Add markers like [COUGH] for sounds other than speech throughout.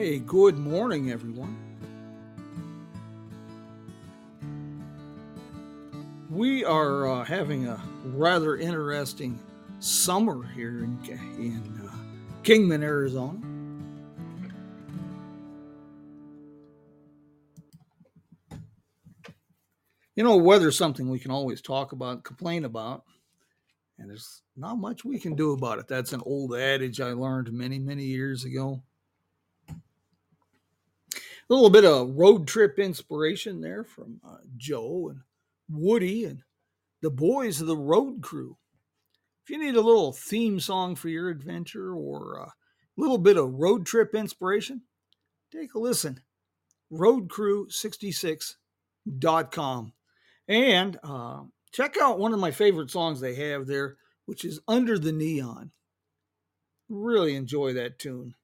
Hey, good morning, everyone. We are uh, having a rather interesting summer here in, in uh, Kingman, Arizona. You know, weather's something we can always talk about, complain about, and there's not much we can do about it. That's an old adage I learned many, many years ago. A little bit of road trip inspiration there from uh, Joe and Woody and the boys of the road crew. If you need a little theme song for your adventure or a little bit of road trip inspiration, take a listen. Roadcrew66.com. And uh, check out one of my favorite songs they have there, which is Under the Neon. Really enjoy that tune.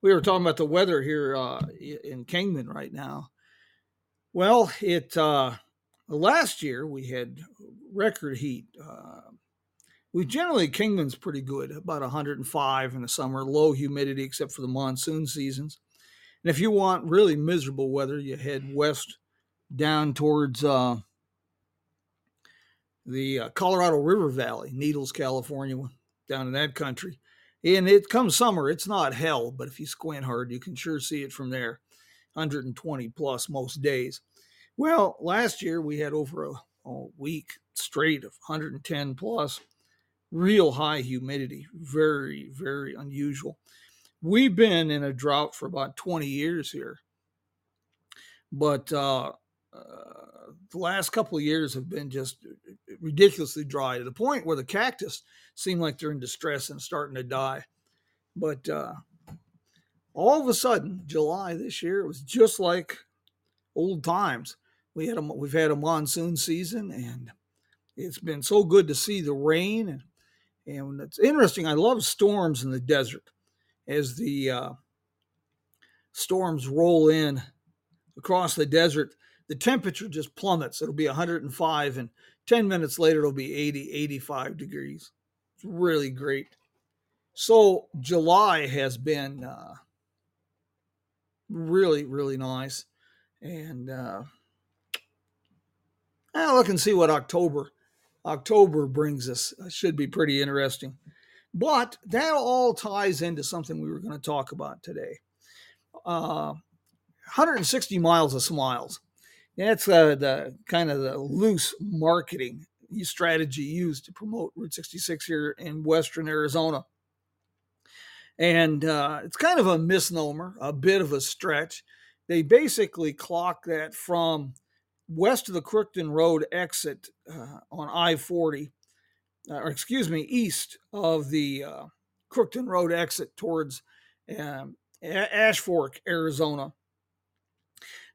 We were talking about the weather here uh, in Kingman right now. Well, it uh, last year we had record heat. Uh, we generally Kingman's pretty good, about 105 in the summer, low humidity except for the monsoon seasons. And if you want really miserable weather, you head west down towards uh, the uh, Colorado River Valley, Needles, California, down in that country. And it comes summer, it's not hell, but if you squint hard, you can sure see it from there. 120 plus most days. Well, last year we had over a, a week straight of 110 plus, real high humidity, very, very unusual. We've been in a drought for about 20 years here, but uh, uh, the last couple of years have been just ridiculously dry to the point where the cactus seem like they're in distress and starting to die. But uh, all of a sudden, July this year, it was just like old times. We had a, we've had a monsoon season, and it's been so good to see the rain. And, and it's interesting. I love storms in the desert as the uh, storms roll in across the desert the temperature just plummets. It'll be 105, and 10 minutes later, it'll be 80, 85 degrees. Really great. So, July has been uh, really, really nice. And uh, I'll look and see what October October brings us. It should be pretty interesting. But that all ties into something we were going to talk about today. Uh, 160 miles of smiles. That's uh, the kind of the loose marketing strategy used to promote Route 66 here in Western Arizona. And uh, it's kind of a misnomer, a bit of a stretch. They basically clock that from west of the Crookton Road exit uh, on I 40, uh, or excuse me, east of the uh, Crookton Road exit towards um, Ash Fork, Arizona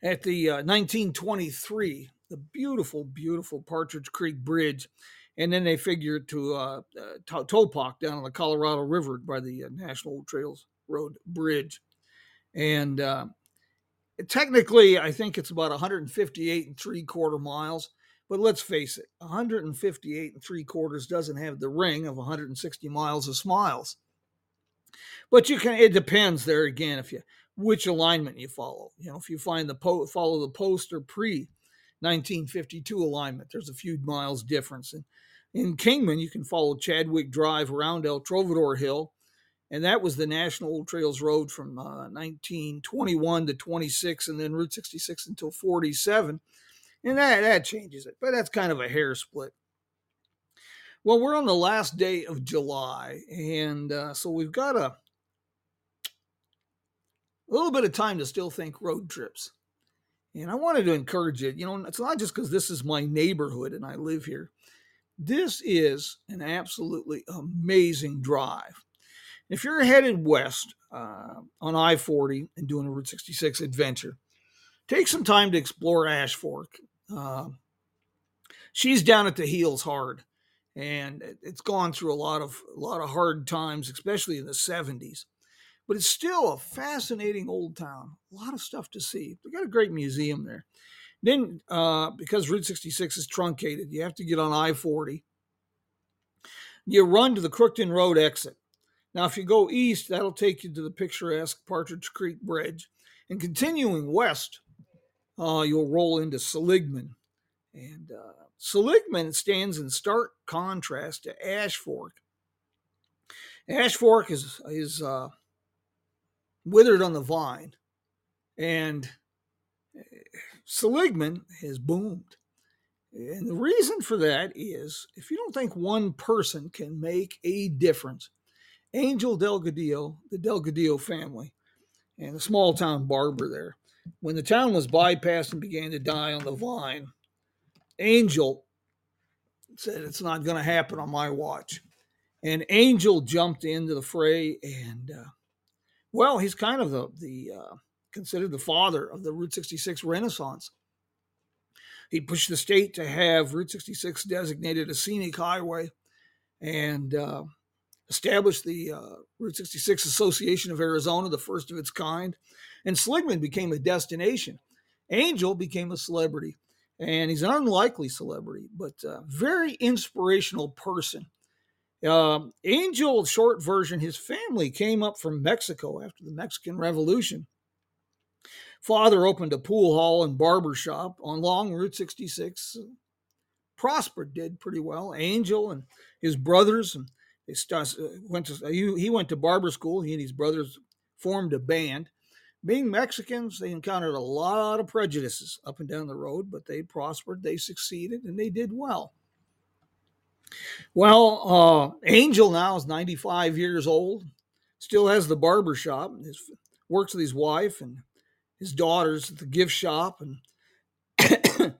at the uh, 1923, the beautiful, beautiful Partridge Creek Bridge. And then they figured to uh, uh, down on the Colorado River by the uh, National Trails Road Bridge. And uh, technically, I think it's about 158 and three quarter miles. But let's face it, 158 and three quarters doesn't have the ring of 160 miles of smiles. But you can, it depends there again. If you which alignment you follow. You know, if you find the po- follow the post or pre 1952 alignment, there's a few miles difference. And in Kingman, you can follow Chadwick Drive around El Trovador Hill, and that was the National Old Trails Road from uh, 1921 to 26, and then Route 66 until 47. And that, that changes it, but that's kind of a hair split. Well, we're on the last day of July, and uh, so we've got a a little bit of time to still think road trips. And I wanted to encourage it. You know, it's not just because this is my neighborhood and I live here, This is an absolutely amazing drive. If you're headed west uh, on I 40 and doing a Route 66 adventure, take some time to explore Ash Fork. Uh, she's down at the heels hard, and it's gone through a lot of a lot of hard times, especially in the 70s. But it's still a fascinating old town. A lot of stuff to see. They got a great museum there. Then, uh, because Route 66 is truncated, you have to get on I 40. You run to the Crookton Road exit. Now, if you go east, that'll take you to the picturesque Partridge Creek Bridge. And continuing west, uh, you'll roll into Seligman. And uh, Seligman stands in stark contrast to Ash Fork. Ash Fork is, is uh, withered on the vine. And Seligman has boomed. And the reason for that is if you don't think one person can make a difference, Angel Delgadillo, the Delgadillo family, and a small town barber there, when the town was bypassed and began to die on the vine, Angel said, It's not going to happen on my watch. And Angel jumped into the fray, and uh, well, he's kind of the, the uh, considered the father of the Route 66 Renaissance. He pushed the state to have Route 66 designated a scenic highway and uh, established the uh, Route 66 Association of Arizona, the first of its kind. And Seligman became a destination. Angel became a celebrity, and he's an unlikely celebrity, but a very inspirational person. Uh, Angel, short version, his family came up from Mexico after the Mexican Revolution Father opened a pool hall and barber shop on Long Route 66. Prospered, did pretty well. Angel and his brothers and they uh, went to he went to barber school. He and his brothers formed a band. Being Mexicans, they encountered a lot of prejudices up and down the road, but they prospered, they succeeded, and they did well. Well, uh, Angel now is 95 years old, still has the barber shop, his, works with his wife, and his daughters at the gift shop and [COUGHS]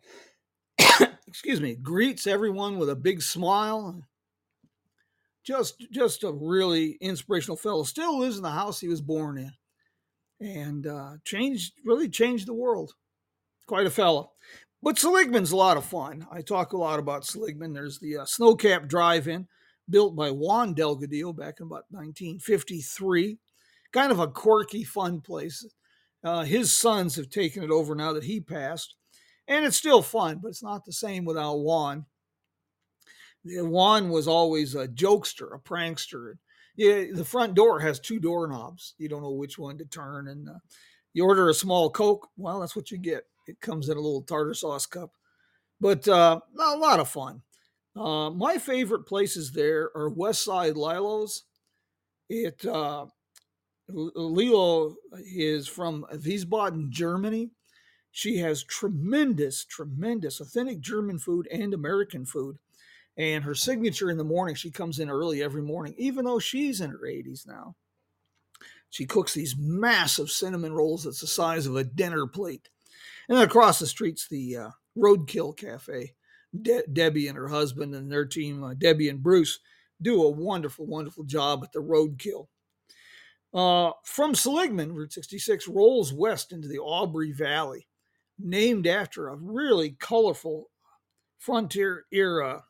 excuse me, greets everyone with a big smile. Just just a really inspirational fellow. Still lives in the house he was born in. And uh, changed really changed the world. Quite a fellow. But Seligman's a lot of fun. I talk a lot about Seligman. There's the uh, Snowcap Drive-In, built by Juan Delgadillo back in about 1953. Kind of a quirky, fun place. Uh, his sons have taken it over now that he passed, and it's still fun, but it's not the same without Juan. Juan was always a jokester, a prankster. Yeah, the front door has two doorknobs. You don't know which one to turn, and uh, you order a small Coke. Well, that's what you get. It comes in a little tartar sauce cup, but uh, a lot of fun. Uh, my favorite places there are West Side Lilo's. It uh, Lilo is from Wiesbaden, Germany. She has tremendous, tremendous authentic German food and American food. And her signature in the morning, she comes in early every morning, even though she's in her 80s now. She cooks these massive cinnamon rolls that's the size of a dinner plate. And then across the street's the uh, Roadkill Cafe. De- Debbie and her husband and their team, uh, Debbie and Bruce, do a wonderful, wonderful job at the Roadkill. Uh, from Seligman, Route 66 rolls west into the Aubrey Valley, named after a really colorful frontier era,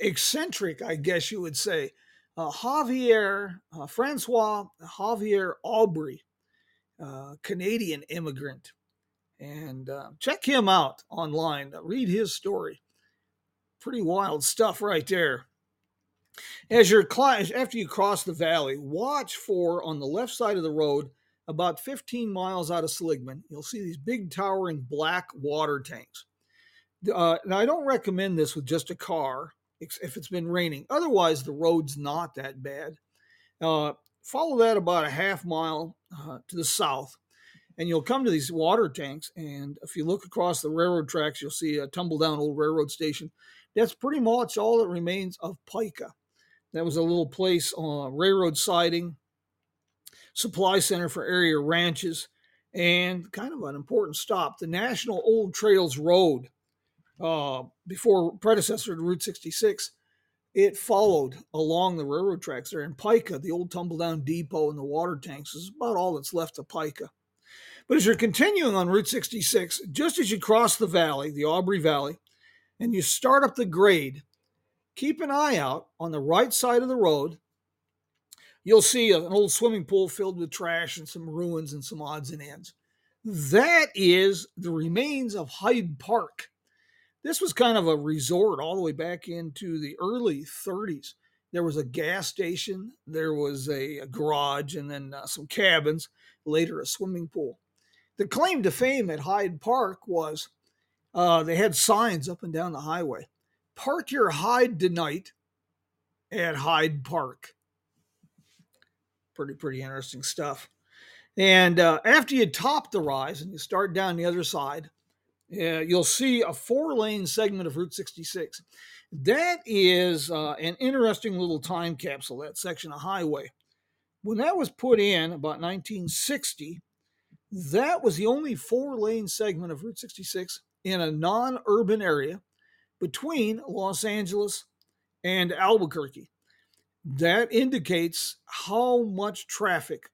eccentric, I guess you would say, uh, Javier, uh, Francois Javier Aubrey, uh, Canadian immigrant. And uh, check him out online. Read his story. Pretty wild stuff right there. As you're after you cross the valley, watch for on the left side of the road, about 15 miles out of Seligman, you'll see these big towering black water tanks. Uh, now, I don't recommend this with just a car if it's been raining. Otherwise, the road's not that bad. Uh, follow that about a half mile uh, to the south, and you'll come to these water tanks. And if you look across the railroad tracks, you'll see a tumble down old railroad station. That's pretty much all that remains of Pica. That was a little place on railroad siding, supply center for area ranches, and kind of an important stop. The National Old Trails Road uh, before predecessor to Route 66, it followed along the railroad tracks there. In Pica, the old tumble down depot and the water tanks is about all that's left of Pica. But as you're continuing on Route 66, just as you cross the valley, the Aubrey Valley, and you start up the grade, keep an eye out on the right side of the road. You'll see an old swimming pool filled with trash and some ruins and some odds and ends. That is the remains of Hyde Park. This was kind of a resort all the way back into the early 30s. There was a gas station, there was a, a garage, and then uh, some cabins, later a swimming pool. The claim to fame at Hyde Park was uh, they had signs up and down the highway Park your Hyde tonight at Hyde Park. Pretty, pretty interesting stuff. And uh, after you top the rise and you start down the other side, uh, you'll see a four lane segment of Route 66. That is uh, an interesting little time capsule, that section of highway. When that was put in about 1960, that was the only four lane segment of Route 66 in a non urban area between Los Angeles and Albuquerque. That indicates how much traffic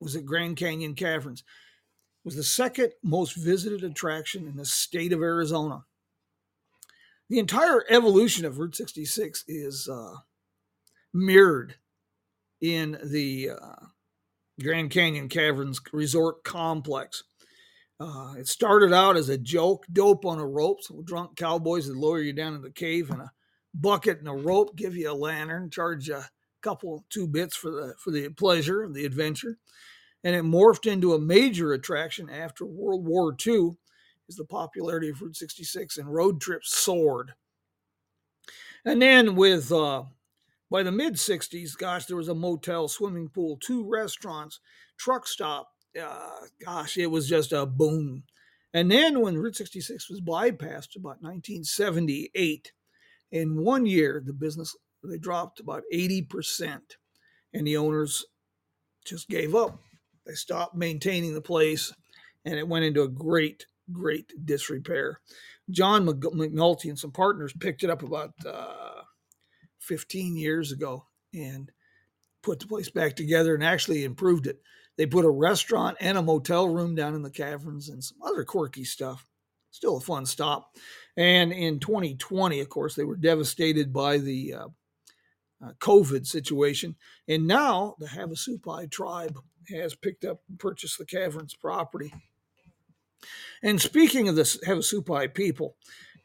was at Grand Canyon Caverns. Was the second most visited attraction in the state of Arizona. The entire evolution of Route 66 is uh, mirrored in the uh, Grand Canyon Caverns Resort Complex. Uh, it started out as a joke, dope on a rope. So drunk cowboys would lower you down in the cave in a bucket and a rope, give you a lantern, charge you a couple two bits for the for the pleasure of the adventure and it morphed into a major attraction after World War II as the popularity of Route 66 and road trips soared. And then with uh, by the mid 60s, gosh, there was a motel, swimming pool, two restaurants, truck stop. Uh, gosh, it was just a boom. And then when Route 66 was bypassed about 1978, in one year, the business they dropped about 80%, and the owners just gave up. They stopped maintaining the place and it went into a great, great disrepair. John McNulty and some partners picked it up about uh, 15 years ago and put the place back together and actually improved it. They put a restaurant and a motel room down in the caverns and some other quirky stuff. Still a fun stop. And in 2020, of course, they were devastated by the uh, uh, COVID situation. And now the Havasupai tribe has picked up and purchased the caverns property. And speaking of the Havasupai people,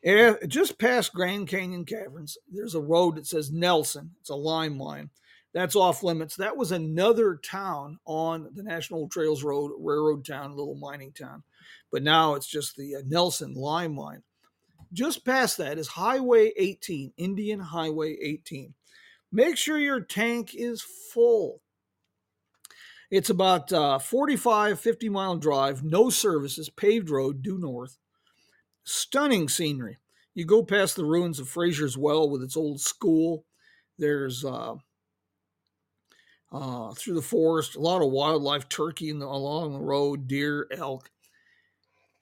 eh, just past Grand Canyon Caverns, there's a road that says Nelson. It's a lime line. That's off limits. That was another town on the National Trails Road, railroad town, little mining town. But now it's just the uh, Nelson lime line. Just past that is Highway 18, Indian Highway 18. Make sure your tank is full. It's about uh, 45, 50 mile drive, no services, paved road due north. Stunning scenery. You go past the ruins of Fraser's Well with its old school. There's uh, uh, through the forest, a lot of wildlife, turkey the, along the road, deer, elk.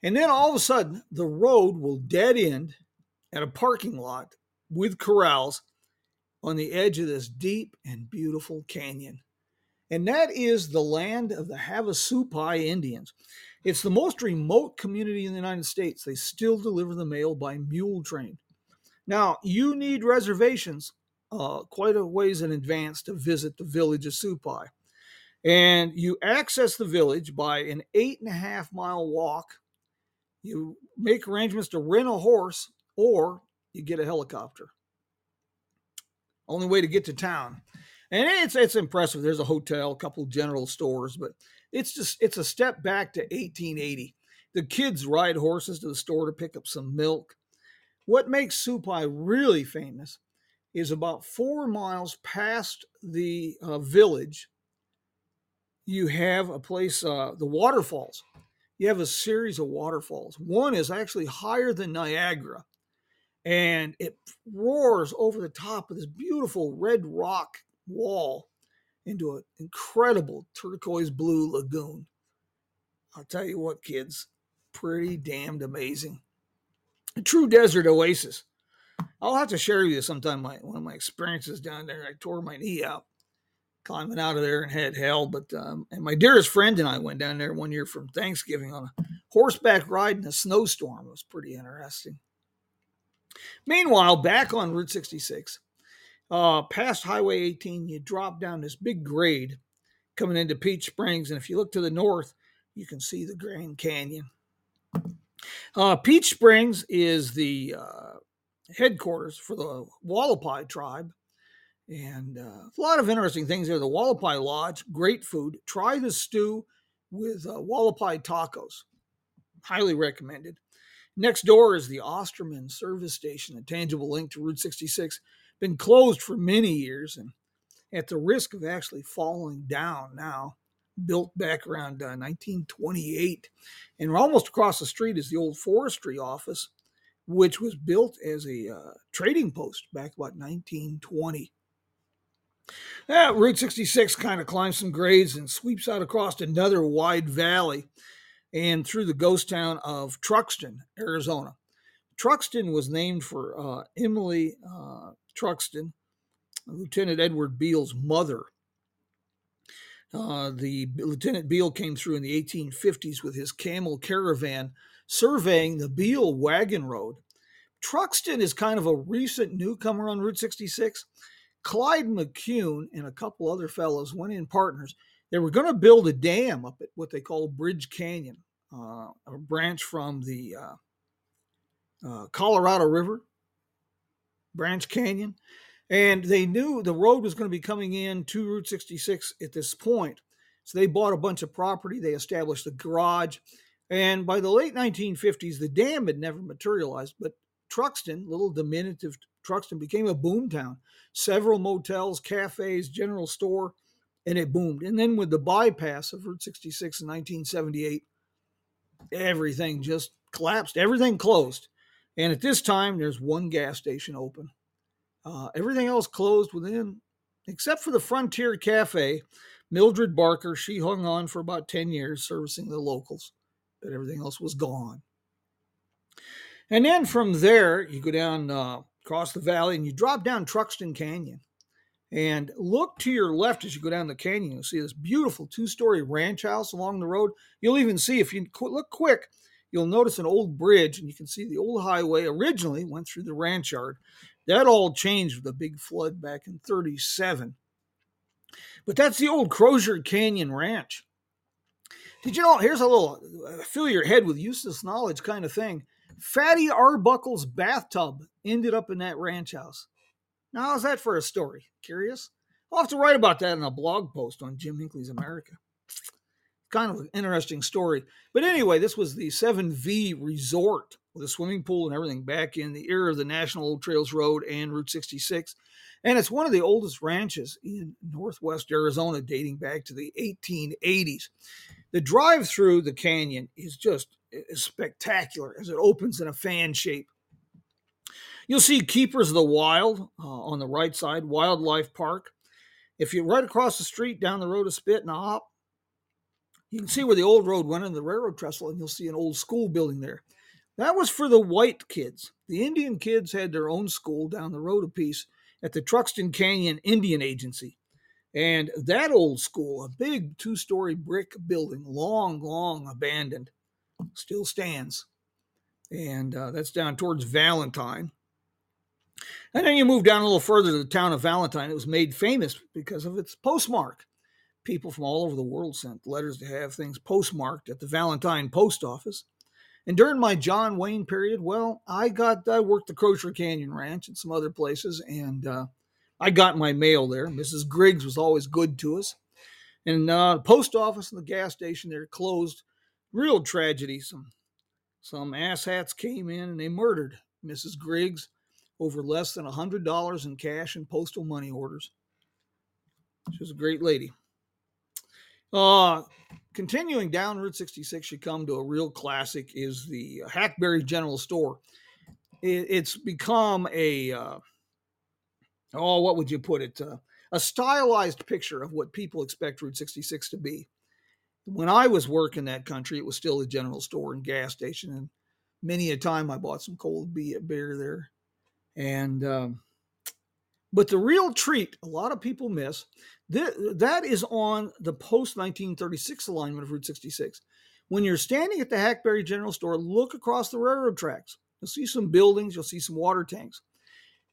And then all of a sudden, the road will dead end at a parking lot with corrals on the edge of this deep and beautiful canyon and that is the land of the Havasupai Indians. It's the most remote community in the United States. They still deliver the mail by mule train. Now, you need reservations uh, quite a ways in advance to visit the village of Supai. And you access the village by an eight and a half mile walk. You make arrangements to rent a horse or you get a helicopter. Only way to get to town and it's it's impressive. There's a hotel, a couple general stores, but it's just it's a step back to 1880. The kids ride horses to the store to pick up some milk. What makes Supai really famous is about four miles past the uh, village. You have a place, uh, the waterfalls. You have a series of waterfalls. One is actually higher than Niagara, and it roars over the top of this beautiful red rock wall into an incredible turquoise blue lagoon. I'll tell you what, kids, pretty damned amazing. a true desert oasis. I'll have to share with you sometime my one of my experiences down there. I tore my knee out climbing out of there and had hell. But um, and my dearest friend and I went down there one year from Thanksgiving on a horseback ride in a snowstorm. It was pretty interesting. Meanwhile, back on Route 66, uh, past Highway 18, you drop down this big grade coming into Peach Springs, and if you look to the north, you can see the Grand Canyon. Uh, Peach Springs is the uh, headquarters for the Hualapai tribe. And uh, a lot of interesting things there. The Hualapai Lodge, great food. Try the stew with uh, Hualapai tacos. Highly recommended. Next door is the Osterman service station, a tangible link to Route 66. Been closed for many years and at the risk of actually falling down now. Built back around uh, 1928. And almost across the street is the old forestry office which was built as a uh, trading post back about 1920. Yeah, Route 66 kind of climbs some grades and sweeps out across another wide valley and through the ghost town of Truxton, Arizona. Truxton was named for uh, Emily uh, Truxton, Lieutenant Edward Beale's mother. Uh, the Lieutenant Beale came through in the 1850s with his camel caravan surveying the Beale Wagon Road. Truxton is kind of a recent newcomer on Route 66. Clyde McCune and a couple other fellows went in partners. They were going to build a dam up at what they call Bridge Canyon, uh, a branch from the uh, uh, Colorado River, Branch Canyon. And they knew the road was going to be coming in to Route 66 at this point. So they bought a bunch of property. They established a garage. And by the late 1950s, the dam had never materialized, but Truxton, little diminutive Truxton, became a boom town. Several motels, cafes, general store, and it boomed. And then with the bypass of Route 66 in 1978, everything just collapsed. Everything closed. And at this time, there's one gas station open. Uh, everything else closed within, except for the Frontier Cafe. Mildred Barker, she hung on for about 10 years servicing the locals but everything else was gone. And then from there, you go down uh, across the valley and you drop down Truxton Canyon. And look to your left as you go down the canyon. You'll see this beautiful two story ranch house along the road. You'll even see, if you look quick, you'll notice an old bridge and you can see the old highway originally went through the ranch yard. That all changed with the big flood back in 37. But that's the old Crozier Canyon Ranch. Did you know? Here's a little uh, fill your head with useless knowledge kind of thing. Fatty Arbuckle's bathtub ended up in that ranch house. Now, how's that for a story? Curious? I'll have to write about that in a blog post on Jim Hinckley's America. Kind of an interesting story. But anyway, this was the 7V resort with a swimming pool and everything back in the era of the National Old Trails Road and Route 66. And it's one of the oldest ranches in northwest Arizona, dating back to the 1880s. The drive through the canyon is just spectacular as it opens in a fan shape. You'll see Keepers of the Wild uh, on the right side, Wildlife Park. If you're right across the street down the road a spit and a hop, you can see where the old road went in the railroad trestle, and you'll see an old school building there. That was for the white kids. The Indian kids had their own school down the road a piece at the Truxton Canyon Indian Agency. And that old school, a big two story brick building, long, long abandoned, still stands. And uh, that's down towards Valentine. And then you move down a little further to the town of Valentine. It was made famous because of its postmark. People from all over the world sent letters to have things postmarked at the Valentine post office. And during my John Wayne period, well, I got I worked the Crozier Canyon Ranch and some other places, and uh, I got my mail there. Mrs. Griggs was always good to us. And uh, the post office and the gas station there closed. Real tragedy. Some some asshats came in and they murdered Mrs. Griggs over less than a hundred dollars in cash and postal money orders. She was a great lady. Uh, continuing down Route 66, you come to a real classic is the Hackberry General Store. It, it's become a uh, oh, what would you put it? Uh, a stylized picture of what people expect Route 66 to be. When I was working that country, it was still a general store and gas station, and Many a time I bought some cold beer there. And, um, but the real treat a lot of people miss that, that is on the post 1936 alignment of Route 66. When you're standing at the Hackberry General Store, look across the railroad tracks. You'll see some buildings, you'll see some water tanks.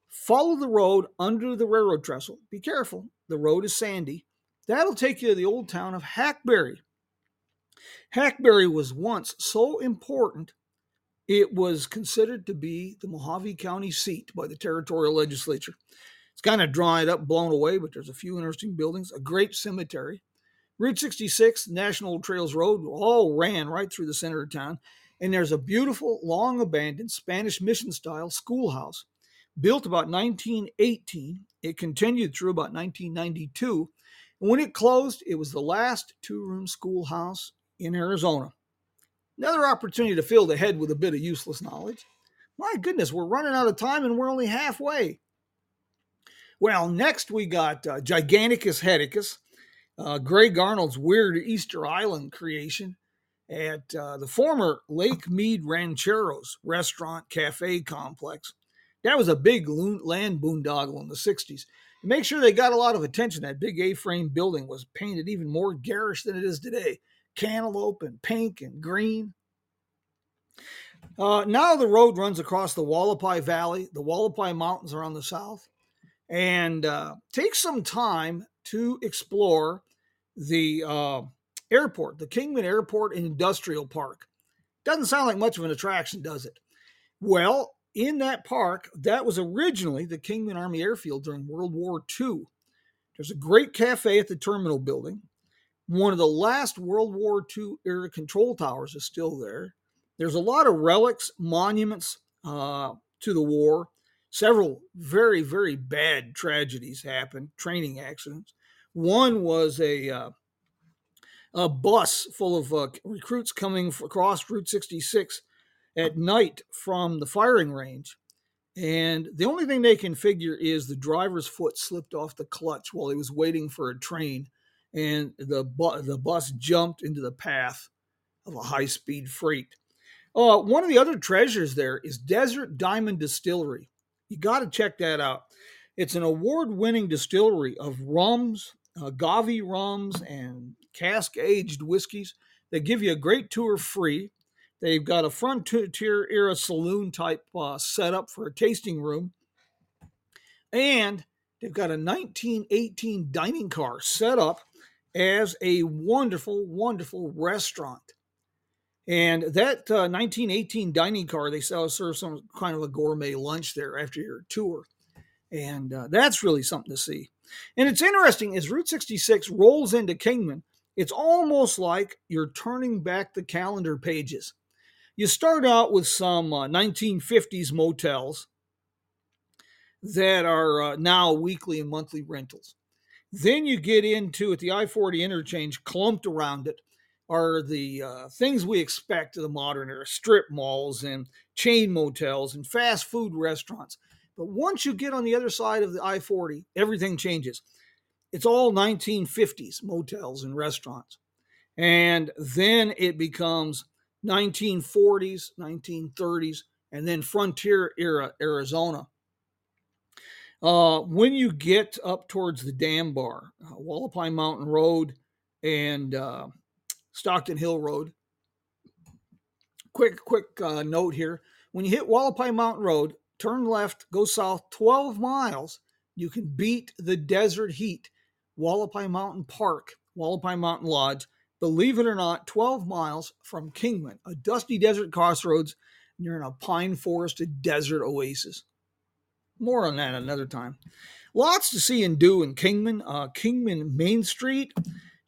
Follow the road under the railroad trestle. Be careful, the road is sandy. That'll take you to the old town of Hackberry. Hackberry was once so important, it was considered to be the Mohave County seat by the territorial legislature. It's kind of dried up, blown away, but there's a few interesting buildings, a great cemetery. Route 66, National Trails Road, all ran right through the center of town. And there's a beautiful, long abandoned Spanish mission style schoolhouse built about 1918. It continued through about 1992. And when it closed, it was the last two room schoolhouse in Arizona. Another opportunity to fill the head with a bit of useless knowledge. My goodness, we're running out of time and we're only halfway. Well, next we got uh, Giganticus Headicus, uh, Greg Arnold's weird Easter Island creation at uh, the former Lake Mead Rancheros restaurant cafe complex. That was a big land boondoggle in the 60s. And make sure they got a lot of attention. That big A frame building was painted even more garish than it is today cantaloupe and pink and green. Uh, now the road runs across the Hualapai Valley. The Hualapai Mountains are on the south and uh, take some time to explore the uh, airport, the Kingman Airport Industrial Park. Doesn't sound like much of an attraction, does it? Well, in that park, that was originally the Kingman Army Airfield during World War II. There's a great cafe at the terminal building. One of the last World War II era control towers is still there. There's a lot of relics, monuments uh, to the war. Several very, very bad tragedies happened, training accidents. One was a uh, a bus full of uh, recruits coming across Route 66 at night from the firing range. And the only thing they can figure is the driver's foot slipped off the clutch while he was waiting for a train, and the, bu- the bus jumped into the path of a high speed freight. Uh, one of the other treasures there is Desert Diamond Distillery. You got to check that out. It's an award winning distillery of rums, uh, Gavi rums, and cask aged whiskeys. They give you a great tour free. They've got a frontier era saloon type uh, setup for a tasting room. And they've got a 1918 dining car set up as a wonderful, wonderful restaurant. And that uh, 1918 dining car, they sell serve some kind of a gourmet lunch there after your tour, and uh, that's really something to see. And it's interesting as Route 66 rolls into Kingman, it's almost like you're turning back the calendar pages. You start out with some uh, 1950s motels that are uh, now weekly and monthly rentals. Then you get into at the I 40 interchange, clumped around it are the uh, things we expect of the modern era strip malls and chain motels and fast food restaurants. But once you get on the other side of the I 40, everything changes. It's all 1950s motels and restaurants. And then it becomes 1940s, 1930s, and then frontier era Arizona. Uh, when you get up towards the dam bar, uh, Hualapai Mountain Road, and uh, Stockton Hill Road. Quick, quick uh, note here. When you hit Hualapai Mountain Road, turn left, go south 12 miles. You can beat the desert heat. Hualapai Mountain Park, Hualapai Mountain Lodge. Believe it or not, 12 miles from Kingman, a dusty desert crossroads near a pine forested desert oasis. More on that another time. Lots to see and do in Kingman. Uh, Kingman Main Street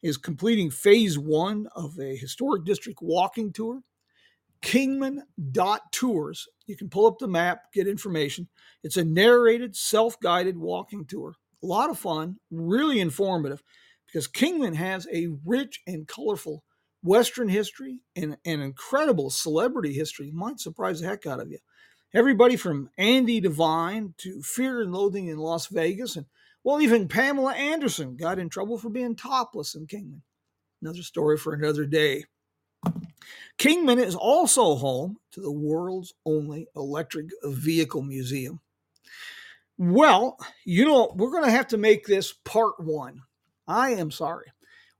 is completing phase one of a historic district walking tour. Kingman.tours. You can pull up the map, get information. It's a narrated, self guided walking tour. A lot of fun, really informative, because Kingman has a rich and colorful Western history and an incredible celebrity history. Might surprise the heck out of you. Everybody from Andy Devine to Fear and Loathing in Las Vegas and well, even Pamela Anderson got in trouble for being topless in Kingman. Another story for another day. Kingman is also home to the world's only electric vehicle museum. Well, you know, we're going to have to make this part one. I am sorry.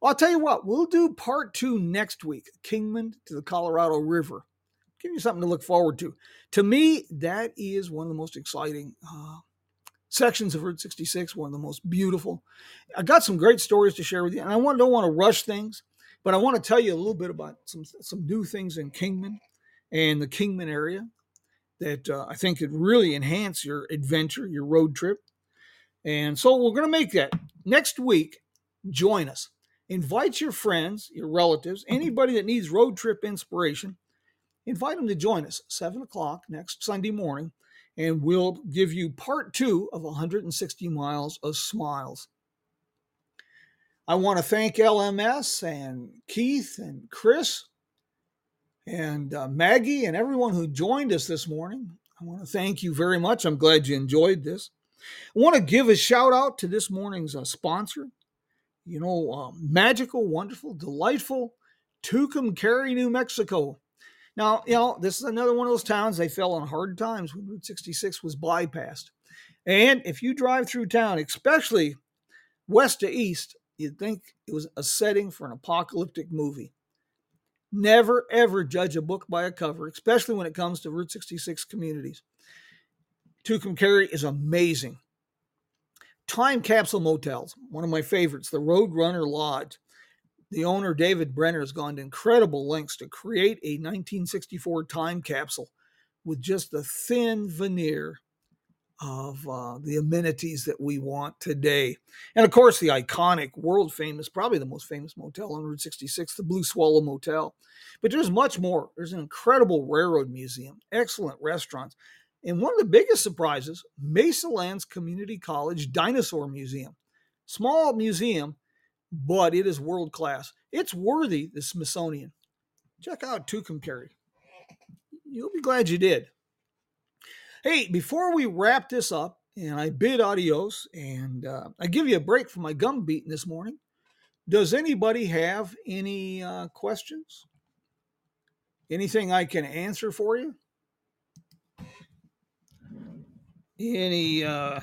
Well, I'll tell you what, we'll do part two next week Kingman to the Colorado River. Give you something to look forward to. To me, that is one of the most exciting uh, sections of Route 66, one of the most beautiful. I got some great stories to share with you, and I want, don't want to rush things, but I want to tell you a little bit about some, some new things in Kingman and the Kingman area that uh, I think could really enhance your adventure, your road trip. And so we're going to make that next week. Join us. Invite your friends, your relatives, anybody that needs road trip inspiration. Invite them to join us 7 o'clock next Sunday morning, and we'll give you part two of 160 miles of smiles. I want to thank LMS and Keith and Chris and uh, Maggie and everyone who joined us this morning. I want to thank you very much. I'm glad you enjoyed this. I want to give a shout out to this morning's uh, sponsor. You know, uh, magical, wonderful, delightful Tucumcari, New Mexico. Now, you know, this is another one of those towns they fell on hard times when Route 66 was bypassed. And if you drive through town, especially west to east, you'd think it was a setting for an apocalyptic movie. Never, ever judge a book by a cover, especially when it comes to Route 66 communities. Tucumcari is amazing. Time capsule motels, one of my favorites, the Roadrunner Lodge. The owner, David Brenner, has gone to incredible lengths to create a 1964 time capsule with just a thin veneer of uh, the amenities that we want today. And of course, the iconic, world famous, probably the most famous motel on Route 66, the Blue Swallow Motel. But there's much more. There's an incredible railroad museum, excellent restaurants. And one of the biggest surprises Mesalands Community College Dinosaur Museum. Small museum, but it is world class. It's worthy the Smithsonian. Check out Tucumcari. You'll be glad you did. Hey, before we wrap this up, and I bid adios, and uh, I give you a break from my gum beating this morning. Does anybody have any uh, questions? Anything I can answer for you? Any uh,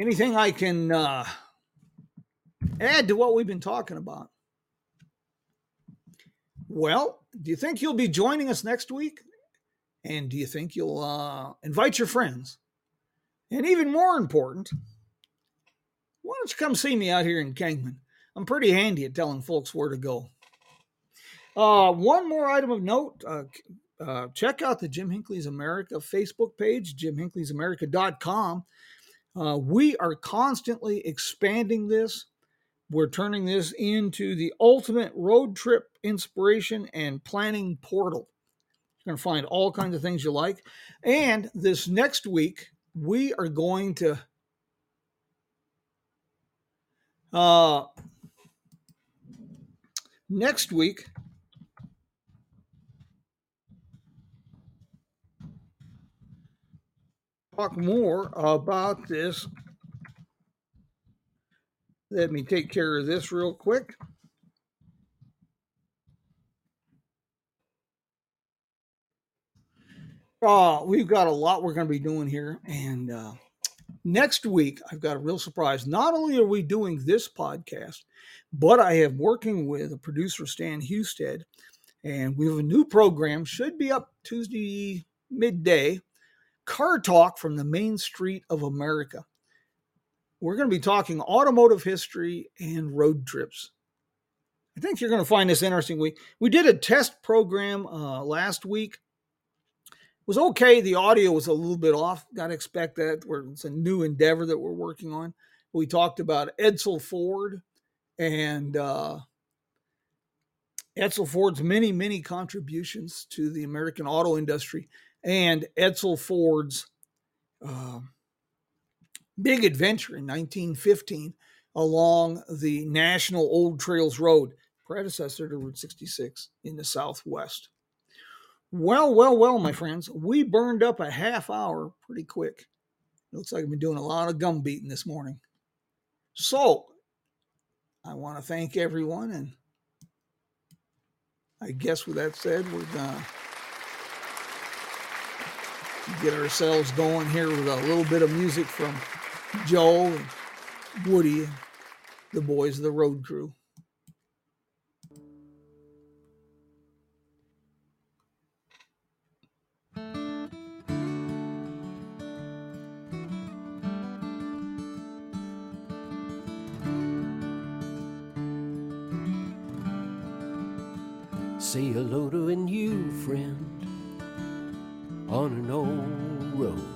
anything I can uh, add to what we've been talking about? Well, do you think you'll be joining us next week? And do you think you'll uh, invite your friends? And even more important, why don't you come see me out here in Kingman? I'm pretty handy at telling folks where to go. Uh, one more item of note uh, uh, check out the Jim Hinckley's America Facebook page, jimhinckley'samerica.com. Uh, we are constantly expanding this. We're turning this into the ultimate road trip inspiration and planning portal. You're going to find all kinds of things you like. And this next week, we are going to uh, next week talk more about this let me take care of this real quick. Uh, we've got a lot we're going to be doing here. And uh, next week, I've got a real surprise. Not only are we doing this podcast, but I have working with a producer, Stan Husted, and we have a new program, should be up Tuesday midday Car Talk from the Main Street of America we're going to be talking automotive history and road trips. I think you're going to find this interesting. We we did a test program uh, last week. It was okay. The audio was a little bit off. Got to expect that. it's a new endeavor that we're working on. We talked about Edsel Ford and uh, Edsel Ford's many many contributions to the American auto industry and Edsel Ford's. Uh, big adventure in 1915 along the National Old Trails Road, predecessor to Route 66 in the Southwest. Well, well, well, my friends, we burned up a half hour pretty quick. It Looks like I've been doing a lot of gum beating this morning. So, I want to thank everyone. And I guess with that said, we're to get ourselves going here with a little bit of music from Joel and Woody the boys of the road crew. Say hello to a new friend on an old road.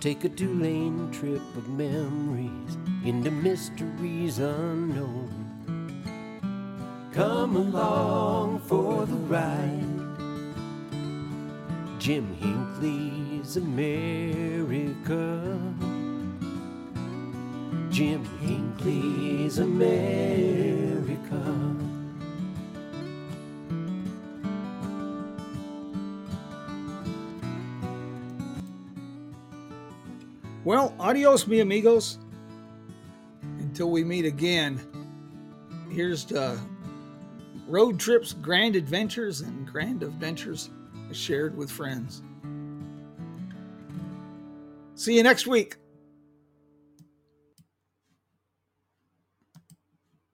Take a two lane trip of memories into mysteries unknown. Come along for the ride. Jim Hinckley's America. Jim Hinckley's America. Well, adios, mi amigos. Until we meet again, here's the road trips, grand adventures, and grand adventures shared with friends. See you next week.